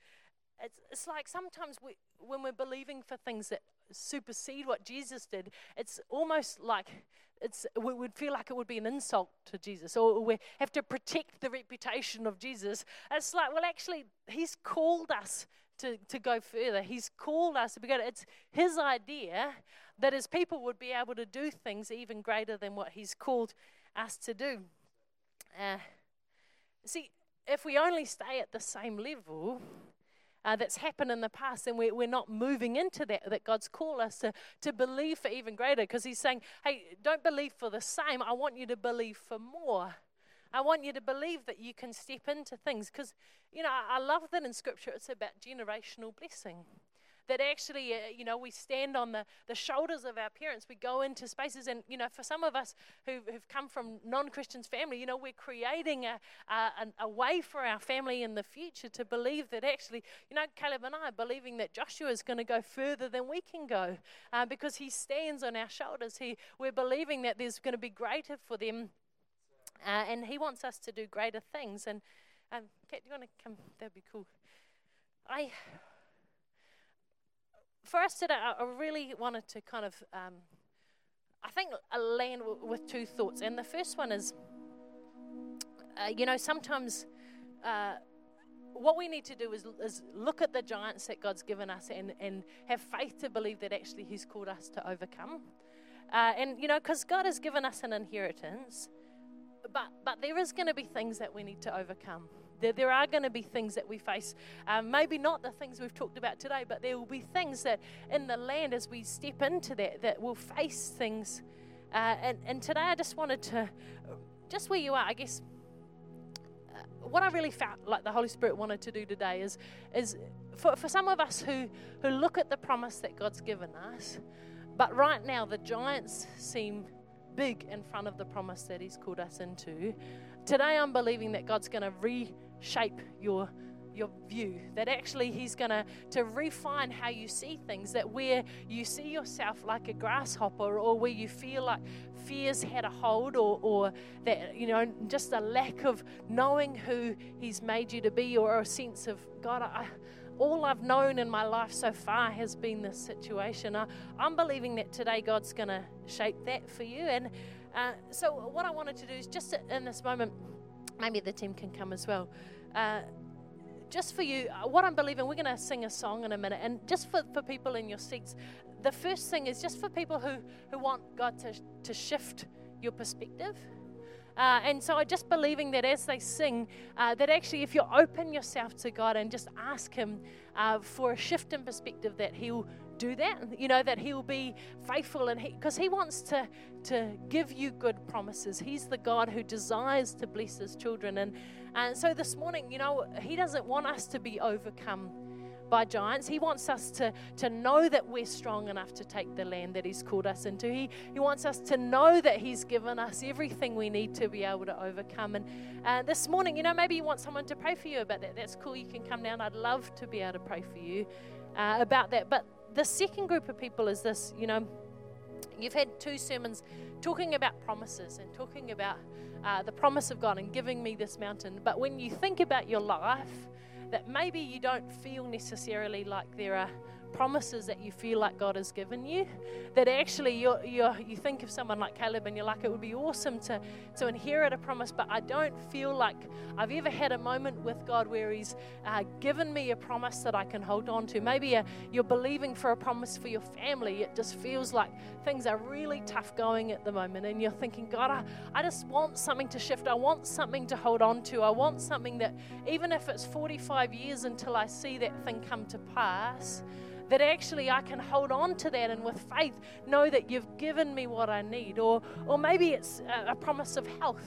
it's, it's like sometimes we, when we're believing for things that supersede what Jesus did, it's almost like it's, we would feel like it would be an insult to Jesus, or we have to protect the reputation of Jesus. It's like, well, actually, He's called us to, to go further. He's called us to be good. It's His idea that His people would be able to do things even greater than what He's called us to do. Uh, see, if we only stay at the same level, uh, that's happened in the past, and we're, we're not moving into that, that God's called us to, to believe for even greater because He's saying, hey, don't believe for the same. I want you to believe for more. I want you to believe that you can step into things because, you know, I love that in Scripture it's about generational blessing. That actually, uh, you know, we stand on the, the shoulders of our parents. We go into spaces, and, you know, for some of us who, who've come from non Christians family, you know, we're creating a, a, a way for our family in the future to believe that actually, you know, Caleb and I are believing that Joshua is going to go further than we can go uh, because he stands on our shoulders. He, we're believing that there's going to be greater for them, uh, and he wants us to do greater things. And, um, Kat, do you want to come? That'd be cool. I, for us today, I really wanted to kind of, um, I think, land w- with two thoughts. And the first one is, uh, you know, sometimes uh, what we need to do is, is, look at the giants that God's given us and, and have faith to believe that actually He's called us to overcome. Uh, and, you know, because God has given us an inheritance, but, but there is going to be things that we need to overcome. There, there are going to be things that we face. Um, maybe not the things we've talked about today, but there will be things that in the land as we step into that, that will face things. Uh, and, and today I just wanted to, just where you are, I guess, uh, what I really felt like the Holy Spirit wanted to do today is, is for, for some of us who, who look at the promise that God's given us, but right now the giants seem big in front of the promise that He's called us into. Today I'm believing that God's going to re shape your your view that actually he's going to to refine how you see things that where you see yourself like a grasshopper or where you feel like fears had a hold or or that you know just a lack of knowing who he's made you to be or a sense of god I, all I've known in my life so far has been this situation. I, am believing that today God's going to shape that for you. And uh, so, what I wanted to do is just in this moment, maybe the team can come as well. Uh, just for you, uh, what I'm believing, we're going to sing a song in a minute. And just for, for people in your seats, the first thing is just for people who, who want God to, to shift your perspective. Uh, and so I'm just believing that as they sing, uh, that actually if you open yourself to God and just ask Him uh, for a shift in perspective, that He'll do that. You know, that He'll be faithful and because he, he, wants to, to give you good promises. He's the God who desires to bless His children. And, and so this morning, you know, He doesn't want us to be overcome by giants. He wants us to, to know that we're strong enough to take the land that He's called us into. He, he wants us to know that He's given us everything we need to be able to overcome. And uh, this morning, you know, maybe you want someone to pray for you about that. That's cool. You can come down. I'd love to be able to pray for you uh, about that. But the second group of people is this you know, you've had two sermons talking about promises and talking about uh, the promise of God and giving me this mountain. But when you think about your life, that maybe you don't feel necessarily like there are promises that you feel like God has given you. That actually you're, you think of someone like Caleb and you're like, it would be awesome to, to inherit a promise, but I don't feel like I've ever had a moment with God where He's uh, given me a promise that I can hold on to. Maybe uh, you're believing for a promise for your family. It just feels like things are really tough going at the moment, and you're thinking, God, I, I just want something to shift. I want something to hold on to. I want something that, even if it's 45 years until I see that thing come to pass, that actually I can hold on to that and with faith know that you've given me what I need. Or, or maybe it's a, promise of health.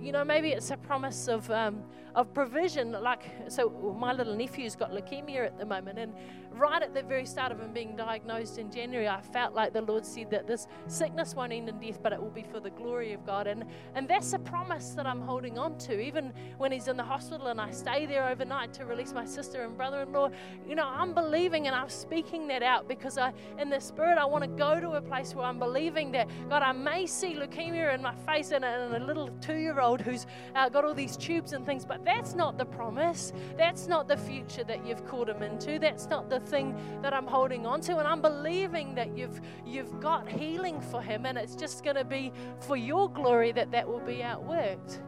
You know, maybe it's a promise of, um, of provision. Like, so my little nephew's got leukemia at the moment, and right at the very start of him being diagnosed in January, I felt like the Lord said that this sickness won't end in death, but it will be for the glory of God. And, and that's a promise that I'm holding on to. Even when he's in the hospital and I stay there overnight to release my sister and brother in law, you know, I'm believing and I'm speaking that out because I, in the spirit, I want to go to a place where I'm believing that, God, I may see leukemia in my face and a, and a little two year old who's uh, got all these tubes and things, but that's not the promise. That's not the future that you've called him into. That's not the that I'm holding on to. And I'm believing that you've, you've got healing for him, and it's just going to be for your glory that that will be outworked.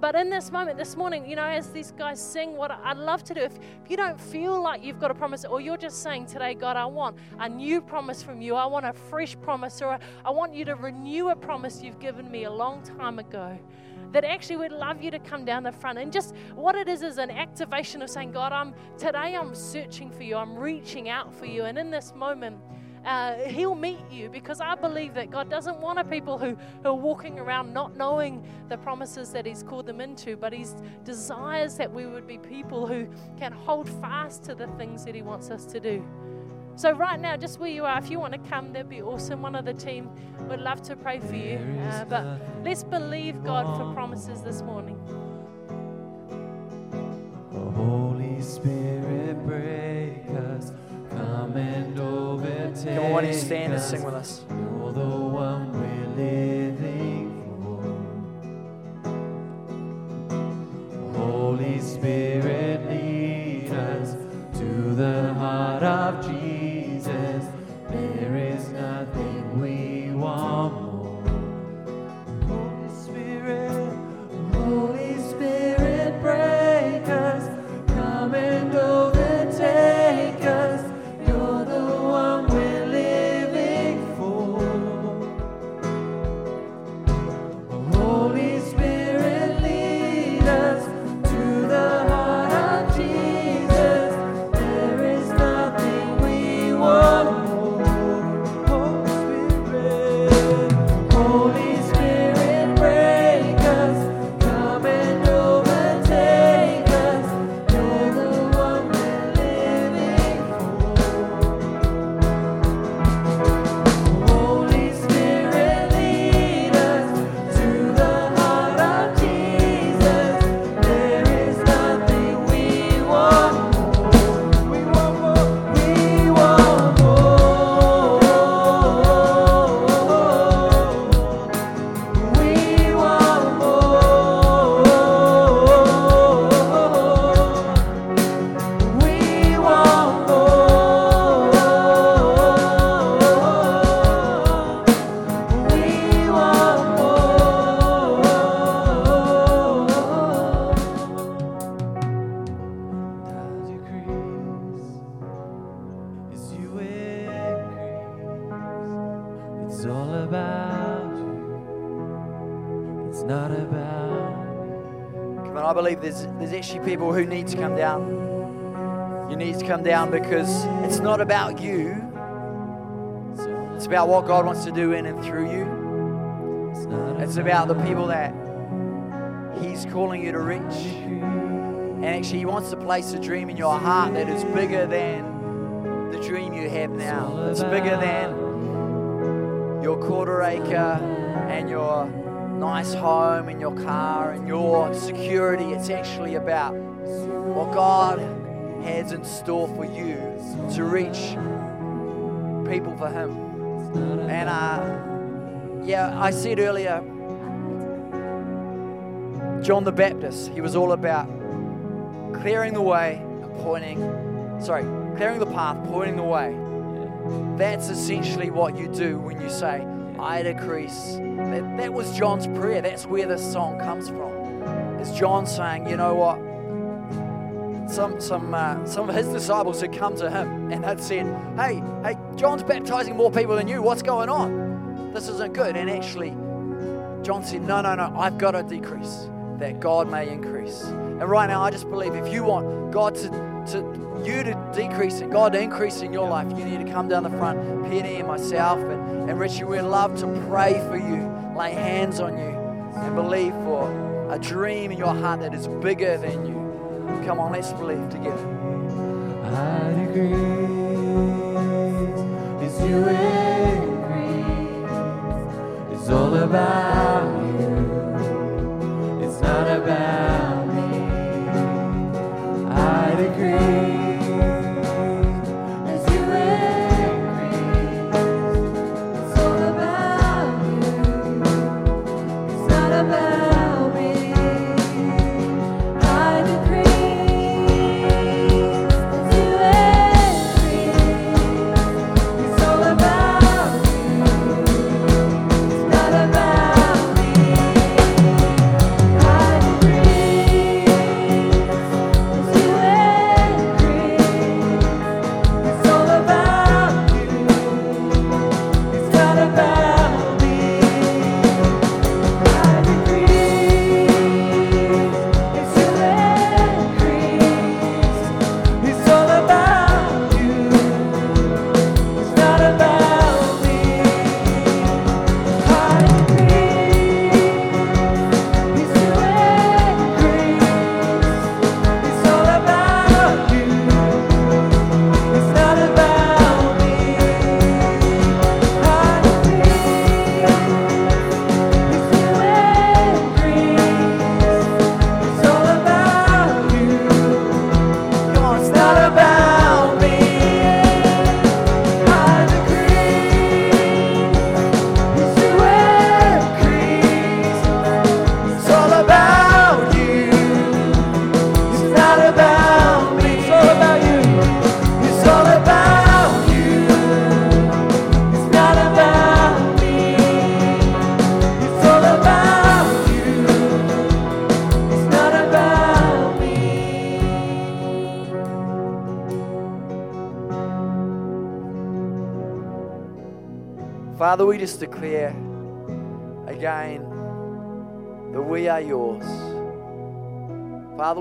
But in this moment, this morning, you know, as these guys sing, what I'd love to do, if, if you don't feel like you've got a promise, or you're just saying today, God, I want a new promise from you, I want a fresh promise, or I want you to renew a promise you've given me a long time ago that actually we'd love you to come down the front. And just what it is is an activation of saying, God, I'm today I'm searching for you, I'm reaching out for you. And in this moment, uh, He'll meet you because I believe that God doesn't want a people who, who are walking around not knowing the promises that He's called them into, but He desires that we would be people who can hold fast to the things that He wants us to do. So, right now, just where you are, if you want to come, that'd be awesome. One of the team would love to pray for you. Uh, but let's believe God for promises this morning. Holy Spirit, break us, come and overtake Come on, why don't you stand and sing with us? You're the one we're living for. Holy Spirit, lead us to the heart of Jesus. Come down. You need to come down because it's not about you, it's about what God wants to do in and through you. It's about the people that He's calling you to reach. And actually, He wants to place a dream in your heart that is bigger than the dream you have now. It's bigger than your quarter acre and your nice home and your car and your security. It's actually about what God has in store for you to reach people for Him. And uh, yeah, I said earlier, John the Baptist, he was all about clearing the way pointing, sorry, clearing the path, pointing the way. That's essentially what you do when you say, I decrease. That, that was John's prayer. That's where this song comes from. It's John saying, you know what? Some, some, uh, some of his disciples had come to him and had said, hey, hey, John's baptizing more people than you. What's going on? This isn't good. And actually, John said, no, no, no, I've got to decrease that God may increase. And right now, I just believe if you want God to, to you to decrease and God to increase in your life, you need to come down the front, Penny and myself and, and Richie. We'd love to pray for you, lay hands on you, and believe for a dream in your heart that is bigger than you. Come on, let's believe together. I decrease as you increase. It's all about you. It's not about me. I decrease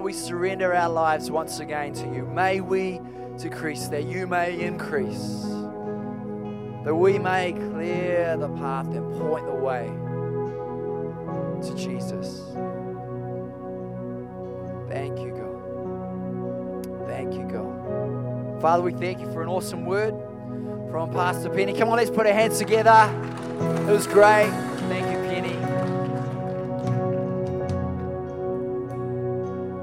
we surrender our lives once again to you. May we decrease that you may increase, that we may clear the path and point the way to Jesus. Thank you, God. Thank you, God. Father, we thank you for an awesome word from Pastor Penny. Come on, let's put our hands together. It was great.